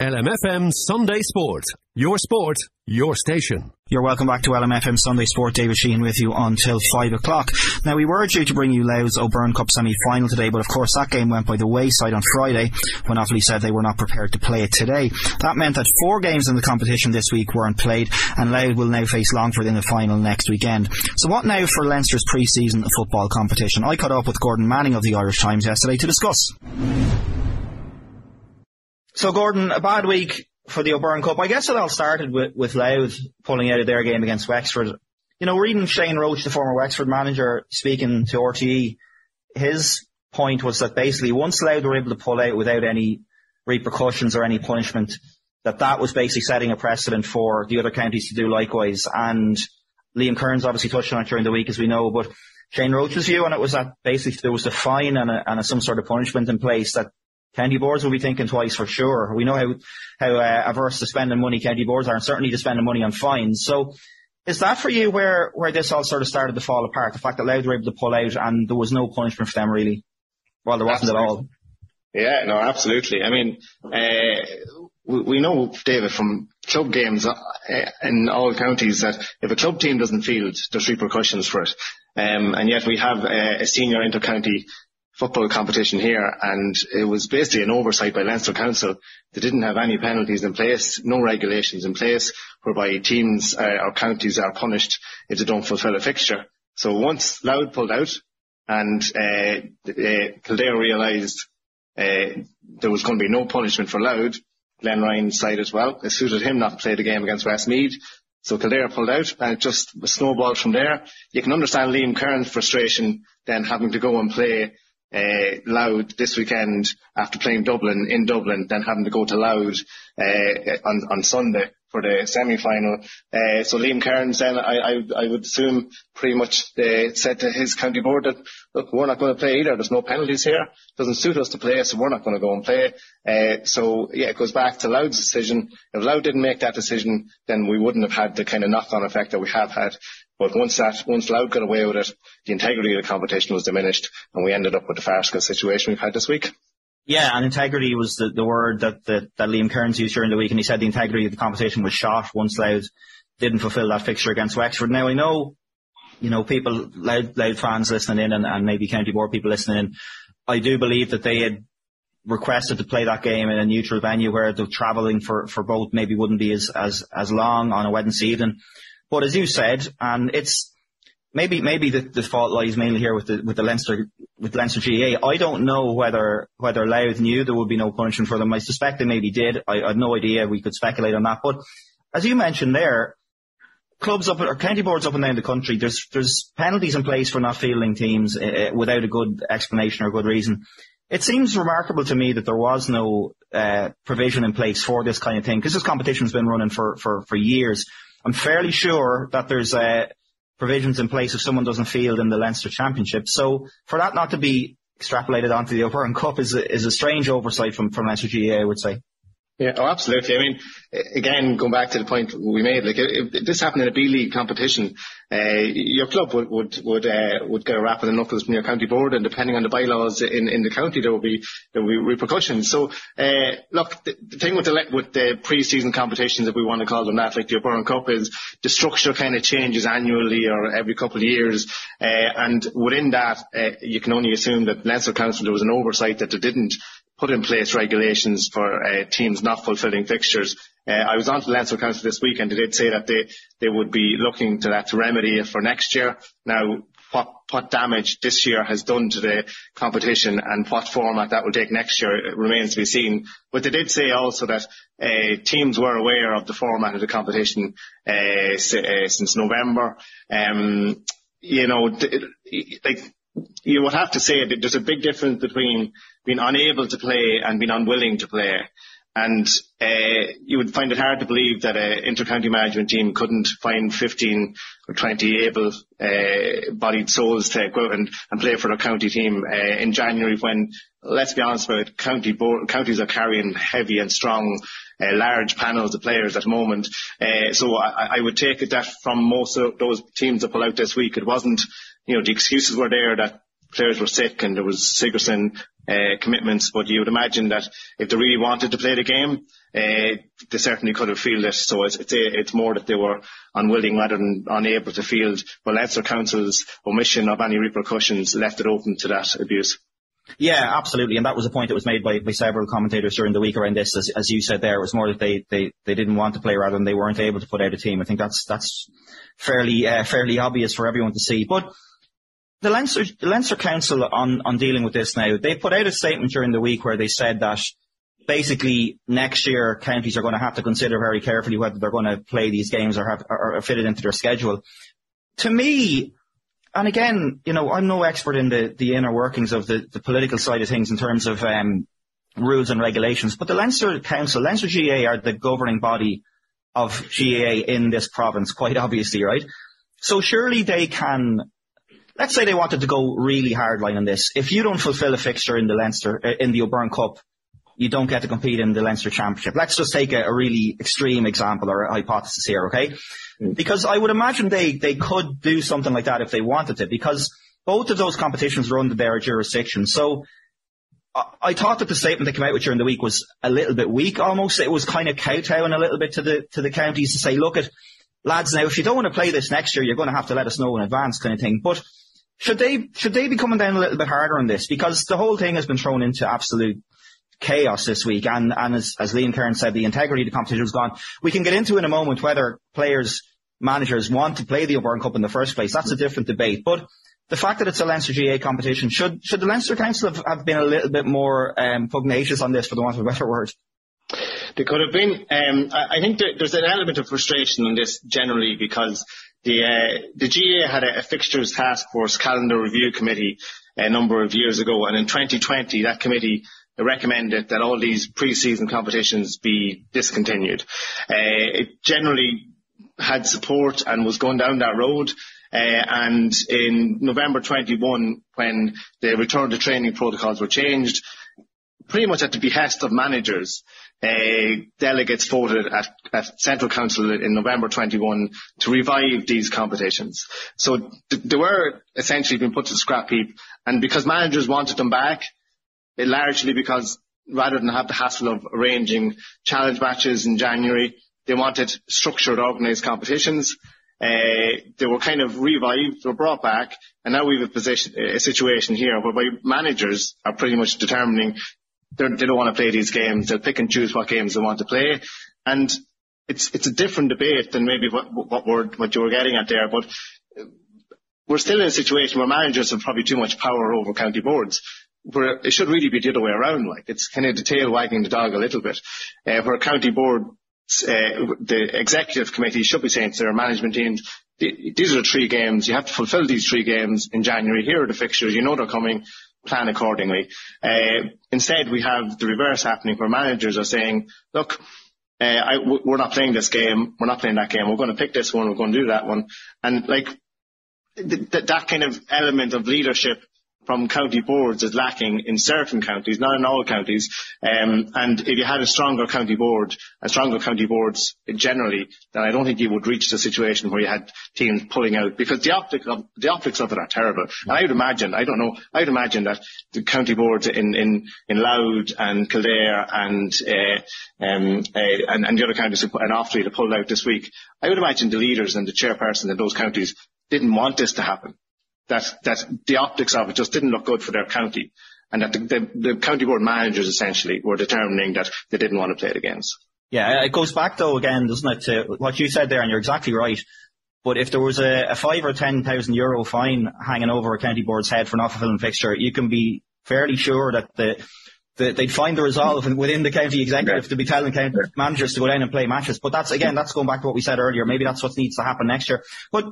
LMFM Sunday Sport. Your sport, your station. You're welcome back to LMFM Sunday Sport. David Sheehan with you until 5 o'clock. Now, we were due to bring you Louth's O'Byrne Cup semi-final today, but of course that game went by the wayside on Friday when Offaly said they were not prepared to play it today. That meant that four games in the competition this week weren't played, and Louth will now face Longford in the final next weekend. So what now for Leinster's pre-season football competition? I caught up with Gordon Manning of the Irish Times yesterday to discuss. So, Gordon, a bad week for the O'Byrne Cup. I guess it all started with, with pulling out of their game against Wexford. You know, reading Shane Roche, the former Wexford manager, speaking to RTE, his point was that basically once Louth were able to pull out without any repercussions or any punishment, that that was basically setting a precedent for the other counties to do likewise. And Liam Kearns obviously touched on it during the week, as we know, but Shane Roche's view on it was that basically there was a fine and, a, and a, some sort of punishment in place that county boards will be thinking twice for sure. We know how how uh, averse to spending money county boards are, and certainly to spending money on fines. So, is that for you where where this all sort of started to fall apart? The fact that Louth were able to pull out and there was no punishment for them really. Well, there wasn't absolutely. at all. Yeah, no, absolutely. I mean, uh, we, we know, David, from club games uh, in all counties that if a club team doesn't field, there's repercussions for it. Um, and yet we have a, a senior inter-county football competition here and it was basically an oversight by Leinster Council. They didn't have any penalties in place, no regulations in place whereby teams uh, or counties are punished if they don't fulfil a fixture. So once Louth pulled out and uh, uh, Kildare realised uh, there was going to be no punishment for Louth, Glenn Ryan as well, it suited him not to play the game against Westmeath. So Kildare pulled out and it just snowballed from there. You can understand Liam Kearns' frustration then having to go and play uh, Louth this weekend after playing Dublin in Dublin, then having to go to Louth uh, on, on Sunday for the semi-final. Uh, so Liam Kearns then, I, I, I would assume, pretty much uh, said to his county board that, look, we're not going to play either. There's no penalties here. Doesn't suit us to play, so we're not going to go and play. Uh, so yeah, it goes back to Louth's decision. If Louth didn't make that decision, then we wouldn't have had the kind of knock-on effect that we have had. But once that, once Louth got away with it, the integrity of the competition was diminished, and we ended up with the farcical situation we've had this week. Yeah, and integrity was the, the word that, that, that Liam Kearns used during the week, and he said the integrity of the competition was shot once Louth didn't fulfil that fixture against Wexford. Now I know, you know, people, Louth, Louth fans listening in and, and maybe County Board people listening in, I do believe that they had requested to play that game in a neutral venue where the travelling for, for both maybe wouldn't be as, as, as long on a Wednesday evening. But as you said, and it's, maybe maybe the, the fault lies mainly here with the with the Leinster with Leinster GAA. I don't know whether whether Louth knew there would be no punishment for them. I suspect they maybe did. I, have no idea. We could speculate on that. But as you mentioned there, clubs up or county boards up and down the country, there's there's penalties in place for not fielding teams uh, without a good explanation or good reason. It seems remarkable to me that there was no uh, provision in place for this kind of thing because this competition's been running for, for, for years. I'm fairly sure that there's uh, provisions in place if someone doesn't field in the Leinster Championship. So for that not to be extrapolated onto the O'Byrne Cup is a, is a strange oversight from, from Leinster GAA, I would say. Yeah, oh, absolutely. I mean, again, going back to the point we made, like if, this happened in a B League competition, uh, your club would would would, uh, would get a rap of the knuckles from your county board, and depending on the bylaws in, in the county, there will be there will be repercussions. So, uh, look, the, the thing with the with the pre-season competitions, if we want to call them that, like the O'Byrne Cup, is the structure kind of changes annually or every couple of years, uh, and within that, uh, you can only assume that Leinster Council there was an oversight that they didn't put in place regulations for uh, teams not fulfilling fixtures. Uh, I was on to Leinster Council this week and they did say that they, they would be looking to that to remedy it for next year. Now, what, what damage this year has done to the competition and what format that will take next year remains to be seen. But they did say also that uh, teams were aware of the format of the competition uh, s- uh, since November. Um, you know, th- like you would have to say that there's a big difference between being unable to play and being unwilling to play. And uh, you would find it hard to believe that an inter-county management team couldn't find 15 or 20 able-bodied uh, souls to go and, and play for their county team uh, in January when, let's be honest about it, county counties are carrying heavy and strong uh, large panels of players at the moment. Uh, so I, I would take it that from most of those teams that pull out this week, it wasn't, you know, the excuses were there that players were sick and there was Sigerson uh, commitments, but you would imagine that if they really wanted to play the game, uh, they certainly could have fielded it. So it's, it's, it's more that they were unwilling rather than unable to field. But Leinster Council's omission of any repercussions left it open to that abuse. Yeah, absolutely. And that was a point that was made by, by several commentators during the week around this. As, as you said there, it was more that they, they, they didn't want to play rather than they weren't able to put out a team. I think that's, that's fairly, uh, fairly obvious for everyone to see. But the Leinster, Leinster Council on, on dealing with this now, they put out a statement during the week where they said that basically next year counties are going to have to consider very carefully whether they're going to play these games or have, or, fit it into their schedule. To me, and again, you know, I'm no expert in the, the inner workings of the, the political side of things in terms of um, rules and regulations, but the Leinster Council, Leinster GAA are the governing body of GAA in this province, quite obviously, right? So surely they can, let's say they wanted to go really hardline on this. If you don't fulfill a fixture in the Leinster, uh, in the O'Byrne Cup, you don't get to compete in the Leinster Championship. Let's just take a, a really extreme example or a hypothesis here, okay? Because I would imagine they, they could do something like that if they wanted to, because both of those competitions are under their jurisdiction. So I, I thought that the statement that came out with during the week was a little bit weak almost. It was kind of kowtowing a little bit to the, to the counties to say, look at, lads, now if you don't want to play this next year, you're going to have to let us know in advance kind of thing. But should they, should they be coming down a little bit harder on this? Because the whole thing has been thrown into absolute chaos this week. And, and as, as Liam Kearns said, the integrity of the competition is gone. We can get into in a moment whether players, managers want to play the O'Byrne Cup in the first place. That's a different debate. But the fact that it's a Leinster GAA competition, should, should the Leinster Council have, have been a little bit more um, pugnacious on this, for the want of a better word? They could have been. Um, I, think there's an element of frustration in this generally because the uh, the GAA had a, a fixtures task force calendar review committee a number of years ago, and in 2020 that committee recommended that all these pre-season competitions be discontinued. Uh, it generally had support and was going down that road. Uh, and in November 21, when the return to training protocols were changed, pretty much at the behest of managers, delegates voted at, at, Central Council in November 21 to revive these competitions. So th- they were essentially being put to the scrap heap. And because managers wanted them back, largely because rather than have the hassle of arranging challenge matches in January, they wanted structured, organised competitions. Uh, they were kind of revived, they were brought back, and now we have a, position, a situation here whereby managers are pretty much determining they don't want to play these games. They'll pick and choose what games they want to play, and it's it's a different debate than maybe what what, what you were getting at there. But we're still in a situation where managers have probably too much power over county boards where it should really be the other way around. Like it's kind of the tail wagging the dog a little bit. Uh, where county board, uh, the executive committee should be saying to their management teams, these are the three games. You have to fulfil these three games in January. Here are the fixtures. You know they're coming. Plan accordingly. Uh, instead, we have the reverse happening where managers are saying, look, uh, I, we're not playing this game. We're not playing that game. We're going to pick this one. We're going to do that one. And like th- th- that kind of element of leadership from county boards is lacking in certain counties, not in all counties. Um, and if you had a stronger county board and stronger county boards generally, then I don't think you would reach the situation where you had teams pulling out because the optics of, the optics of it are terrible. And I would imagine, I don't know, I would imagine that the county boards in, in, in Louth and Kildare and, uh, um, uh, and, and the other counties and Offaly that pulled out this week, I would imagine the leaders and the chairperson in those counties didn't want this to happen that that the optics of it just didn't look good for their county. and that the, the, the county board managers essentially were determining that they didn't want to play the games. Yeah, it goes back though again, doesn't it, to what you said there, and you're exactly right. But if there was a, a five or ten thousand euro fine hanging over a county board's head for not fulfilling fixture, you can be fairly sure that the, the they'd find the resolve within the county executive yeah. to be telling county yeah. managers to go down and play matches. But that's again, that's going back to what we said earlier. Maybe that's what needs to happen next year. But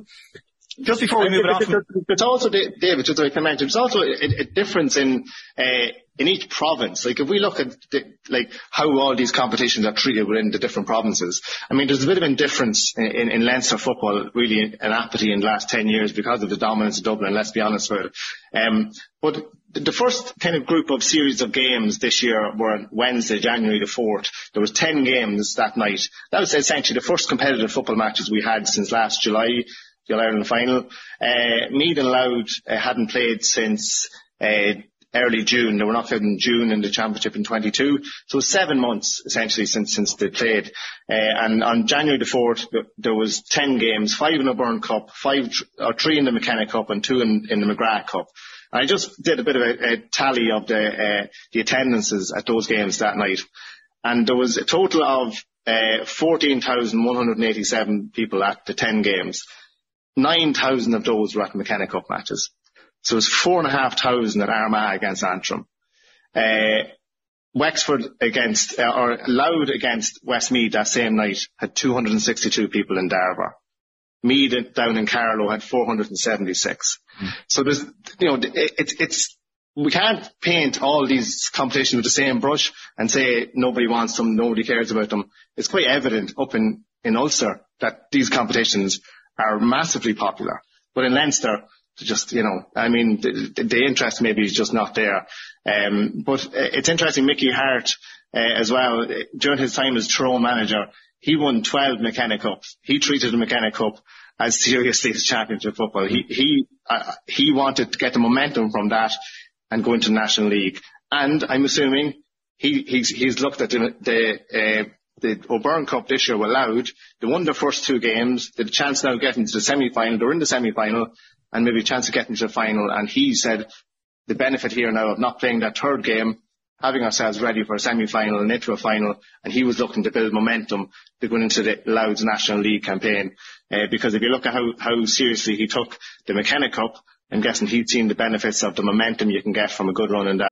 just before we move it, on, there's also David, just to comment, there's also a, a difference in uh, in each province. Like if we look at the, like how all these competitions are treated within the different provinces, I mean, there's a bit of indifference in, in, in Leinster football, really an apathy in the last ten years because of the dominance of Dublin. Let's be honest with it. Um, but the first kind of group of series of games this year were Wednesday, January the 4th. There was 10 games that night. That was essentially the first competitive football matches we had since last July the All-Ireland final. Uh, Meath and Louth uh, hadn't played since uh, early June. They were not played in June in the championship in 22. So seven months essentially since since they played. Uh, and on January the 4th, there was 10 games, five in the O'Byrne Cup, five or three in the McKenna Cup, and two in, in the McGrath Cup. I just did a bit of a, a tally of the uh, the attendances at those games that night, and there was a total of uh, 14,187 people at the 10 games. 9,000 of those were at McKenna Cup matches. So it was 4,500 at Armagh against Antrim. Uh, Wexford against, uh, or Louth against Westmeath that same night had 262 people in Darver. Meath down in Carlow had 476. Mm. So there's, you know, it's, it's, we can't paint all these competitions with the same brush and say nobody wants them, nobody cares about them. It's quite evident up in, in Ulster that these competitions are massively popular. But in Leinster, just, you know, I mean, the, the interest maybe is just not there. Um, but it's interesting, Mickey Harte uh, as well, during his time as Tyrone manager, he won 12 McKenna Cups. He treated the McKenna Cup as seriously as championship football. He, he, uh, he wanted to get the momentum from that and go into the National League. And I'm assuming he, he's, he's looked at the, the uh, the O'Byrne Cup this year were Louth. They won their first two games. They had a chance now of getting to the semi-final. They're in the semi-final and maybe a chance of getting to the final. And he said the benefit here now of not playing that third game, having ourselves ready for a semi-final and into a final. And he was looking to build momentum to go into the Louth's National League campaign. Uh, because if you look at how, how seriously he took the McKenna Cup, I'm guessing he'd seen the benefits of the momentum you can get from a good run in that.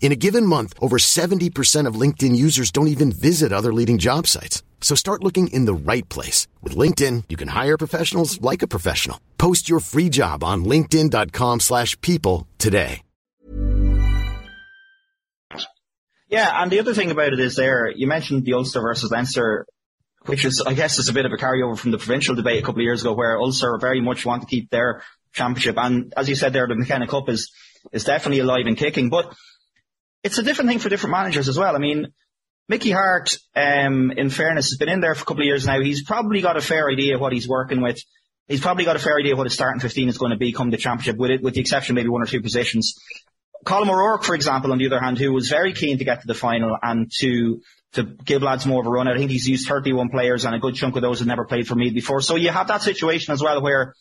In a given month, over 70% of LinkedIn users don't even visit other leading job sites. So start looking in the right place. With LinkedIn, you can hire professionals like a professional. Post your free job on linkedin.com slash people today. Yeah, and the other thing about it is there, you mentioned the Ulster versus Leinster, which is, I guess, is a bit of a carryover from the provincial debate a couple of years ago where Ulster very much want to keep their championship. And as you said there, the McKenna Cup is, is definitely alive and kicking. But it's a different thing for different managers as well. I mean, Mickey Harte, um, in fairness, has been in there for a couple of years now. He's probably got a fair idea of what he's working with. He's probably got a fair idea of what his starting 15 is going to be come the championship, with it, with the exception maybe one or two positions. Colm O'Rourke, for example, on the other hand, who was very keen to get to the final and to to give lads more of a run. I think he's used 31 players and a good chunk of those had never played for me before. So you have that situation as well where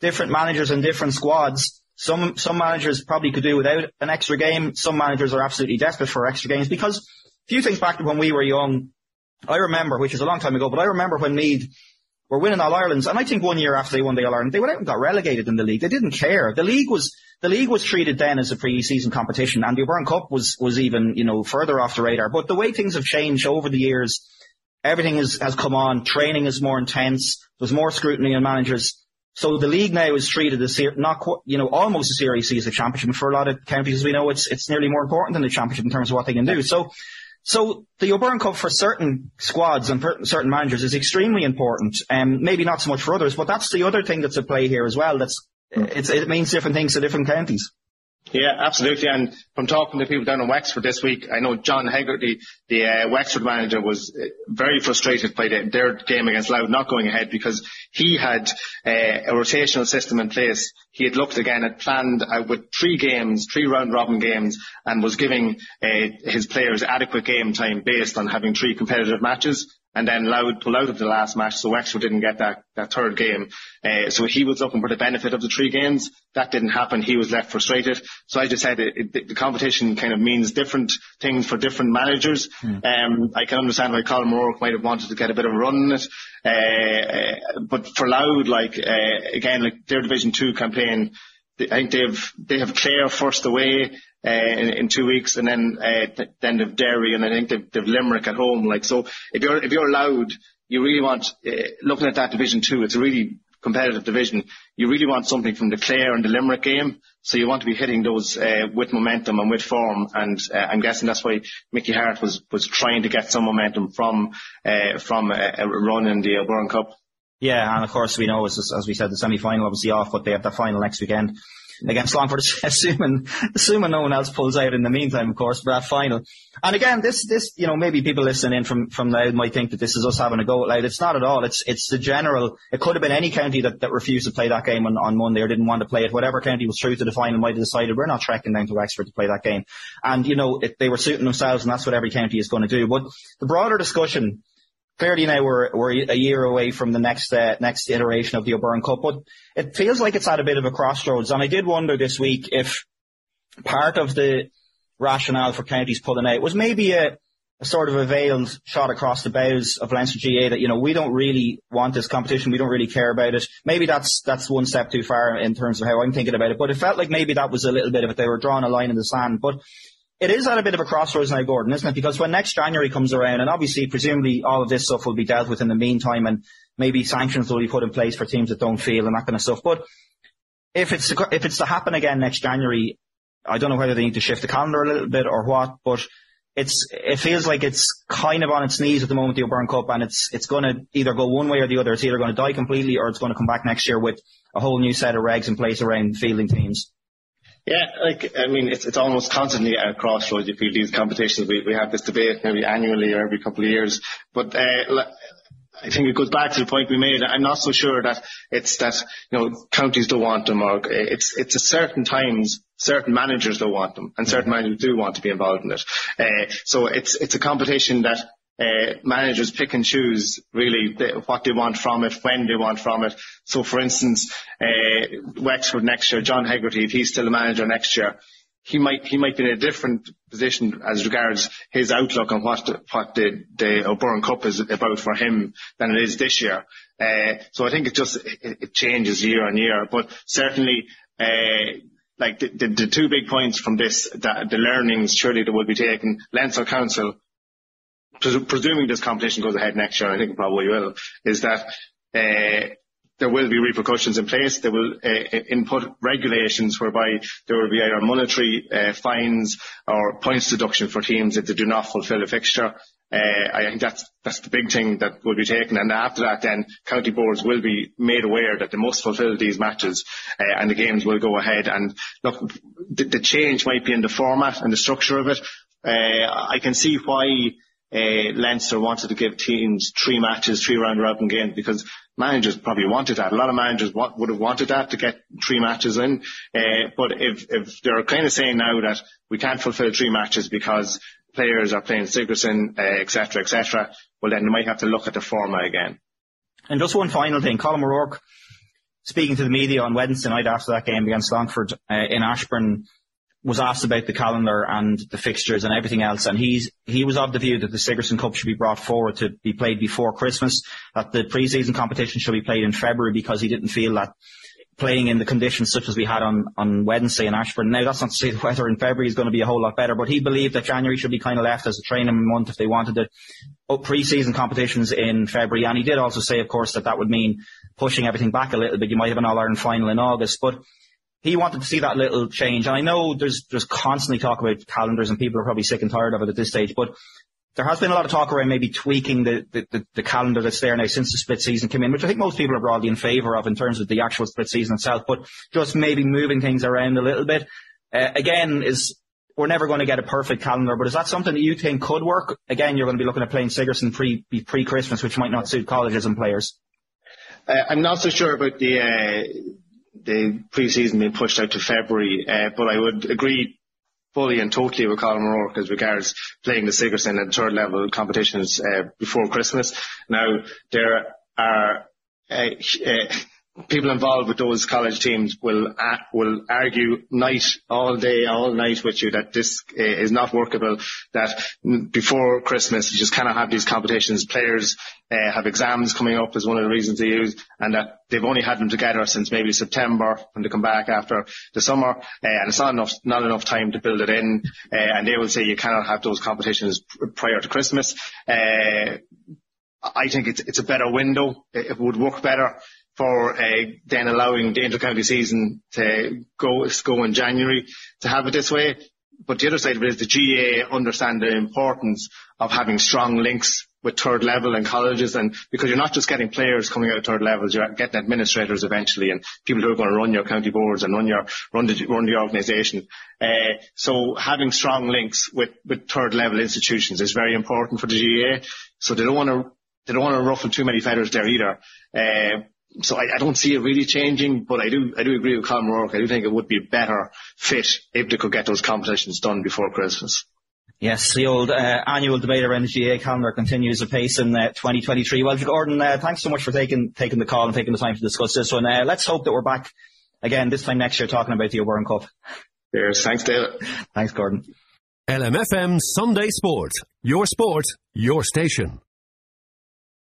different managers and different squads. Some some managers probably could do without an extra game. Some managers are absolutely desperate for extra games because if you think back to when we were young, I remember, which is a long time ago, but I remember when Meath were winning All Irelands, and I think one year after they won the All Ireland, they went out and got relegated in the league. They didn't care. The league was the league was treated then as a pre-season competition, and the O'Byrne Cup was was even you know further off the radar. But the way things have changed over the years, everything is, has come on. Training is more intense. There's more scrutiny on managers. So the league now is treated as not you know almost as seriously as a championship. For a lot of counties, as we know, it's it's nearly more important than the championship in terms of what they can do. So so the O'Byrne Cup for certain squads and certain managers is extremely important. Um, maybe not so much for others, but that's the other thing that's at play here as well. That's it means different things to different counties. Yeah, absolutely. And from talking to people down in Wexford this week, I know John Hegarty, the uh, Wexford manager, was uh, very frustrated by the, their game against Louth not going ahead because he had uh, a rotational system in place. He had looked again at planned uh, with three games, three round robin games, and was giving uh, his players adequate game time based on having three competitive matches and then Louth pulled out of the last match, so Wexford didn't get that, that third game. Uh, so he was looking for the benefit of the three games. That didn't happen. He was left frustrated. So I just said it, it, the competition kind of means different things for different managers. Mm. Um, I can understand why Colm O'Rourke might have wanted to get a bit of a run in it. Uh, but for Louth, like, uh, again, like their Division 2 campaign, I think they've, they have Clare first away uh, in, in, two weeks, and then uh, th- then they've Derry, and I think they've, they've, Limerick at home. Like so, if you're if you're allowed, you really want uh, looking at that division two. It's a really competitive division. You really want something from the Clare and the Limerick game. So you want to be hitting those uh, with momentum and with form. And uh, I'm guessing that's why Mickey Harte was was trying to get some momentum from uh, from a, a, run in the O'Byrne Cup. Yeah, and of course we know, as, as we said, the semi-final obviously off, but they have the final next weekend against Longford, assuming assuming no one else pulls out in the meantime, of course, for that final. And again, this this you know maybe people listening in from from Louth might think that this is us having a go at Louth. It's not at all. It's it's the general. It could have been any county that, that refused to play that game on, on Monday or didn't want to play it. Whatever county was through to the final might have decided we're not trekking down to Wexford to play that game. And you know it, they were suiting themselves, and that's what every county is going to do. But the broader discussion clearly now we're we're a year away from the next uh, next iteration of the O'Byrne Cup, but it feels like it's at a bit of a crossroads. And I did wonder this week if part of the rationale for counties pulling out was maybe a, a sort of a veiled shot across the bows of Leinster GAA that you know we don't really want this competition, we don't really care about it. Maybe that's that's one step too far in terms of how I'm thinking about it, but it felt like maybe that was a little bit of it. They were drawing a line in the sand, but it is at a bit of a crossroads now, Gordon, isn't it? Because when next January comes around, and obviously, presumably, all of this stuff will be dealt with in the meantime, and maybe sanctions will be put in place for teams that don't feel and that kind of stuff. But if it's to, if it's to happen again next January, I don't know whether they need to shift the calendar a little bit or what, but it's it feels like it's kind of on its knees at the moment, the O'Byrne Cup, and it's it's going to either go one way or the other. It's either going to die completely or it's going to come back next year with a whole new set of regs in place around fielding teams. Yeah, like I mean, it's it's almost constantly at a crossroads. You feel these competitions. We we have this debate maybe annually or every couple of years, but uh, I think it goes back to the point we made. I'm not so sure that it's that you know counties don't want them, or it's it's at certain times certain managers don't want them, and certain managers do want to be involved in it. Uh, so it's it's a competition that uh, managers pick and choose really what they want from it, when they want from it. So, for instance, uh, Wexford next year, John Hegarty, if he's still a manager next year, he might he might be in a different position as regards his outlook on what the, what the, the O'Byrne Cup is about for him than it is this year. Uh, so I think it just it, it, changes year on year, but certainly. Uh, like the, the, the, two big points from this, that the learnings surely that will be taken, Leinster Council presuming this competition goes ahead next year, I think it probably will, is that uh, there will be repercussions in place. They will uh, input regulations whereby there will be either monetary uh, fines or points deduction for teams if they do not fulfil a fixture. Uh, I think that's that's the big thing that will be taken, and after that, then county boards will be made aware that they must fulfil these matches, uh, and the games will go ahead. And look, the, the, change might be in the format and the structure of it. Uh, I can see why uh, Leinster wanted to give teams three matches, three round robin games because managers probably wanted that. A lot of managers want, would have wanted that to get three matches in. Uh, but if, if they're kind of saying now that we can't fulfill three matches because players are playing Sigerson, uh, etc., et well then they might have to look at the format again. And just one final thing, Colm O'Rourke speaking to the media on Wednesday night after that game against Longford uh, in Ashbourne, was asked about the calendar and the fixtures and everything else, and he's he was of the view that the Sigerson Cup should be brought forward to be played before Christmas, that the pre-season competition should be played in February because he didn't feel that playing in the conditions such as we had on, on Wednesday in Ashbourne. Now that's not to say the weather in February is going to be a whole lot better, but he believed that January should be kind of left as a training month if they wanted to oh, up pre-season competitions in February. And he did also say, of course, that that would mean pushing everything back a little bit. You might have an All-Ireland final in August, but he wanted to see that little change. And I know there's there's constantly talk about calendars and people are probably sick and tired of it at this stage, but there has been a lot of talk around maybe tweaking the, the, the, the, calendar that's there now since the split season came in, which I think most people are broadly in favour of in terms of the actual split season itself, but just maybe moving things around a little bit. Uh, again, is we're never going to get a perfect calendar, but is that something that you think could work? Again, you're going to be looking at playing Sigerson pre pre Christmas, which might not suit colleges and players. Uh, I'm not so sure about the uh, the pre-season being pushed out to February, uh, but I would agree fully and totally with Colm O'Rourke as regards playing the Sigerson and third level competitions uh, before Christmas. Now, there are uh, uh, people involved with those college teams will uh, will argue night all day all night with you that this uh, is not workable that before christmas you just cannot have these competitions. Players uh, have exams coming up is one of the reasons they use and that they've only had them together since maybe september when they come back after the summer uh, and it's not enough not enough time to build it in uh, and they will say you cannot have those competitions prior to christmas. Uh, I think it's, it's a better window. It would work better for uh, then allowing the inter-county season to go, go in January to have it this way. But the other side of it is the GAA understand the importance of having strong links with third level and colleges and because you're not just getting players coming out of third levels, you're getting administrators eventually and people who are going to run your county boards and run your run the run the organisation. Uh, so having strong links with, with third level institutions is very important for the GAA. So they don't want to they don't want to ruffle too many feathers there either. Uh, so I, I, don't see it really changing, but I do I do agree with Colm O'Rourke. I do think it would be a better fit if they could get those competitions done before Christmas. Yes, the old uh, annual debate around the GAA calendar continues apace in uh, 2023. Well, Gordon, uh, thanks so much for taking taking the call and taking the time to discuss this one. Uh, let's hope that we're back again this time next year talking about the O'Byrne Cup. Cheers. Thanks, David. Thanks, Gordon. LMFM Sunday Sport. Your sport, your station.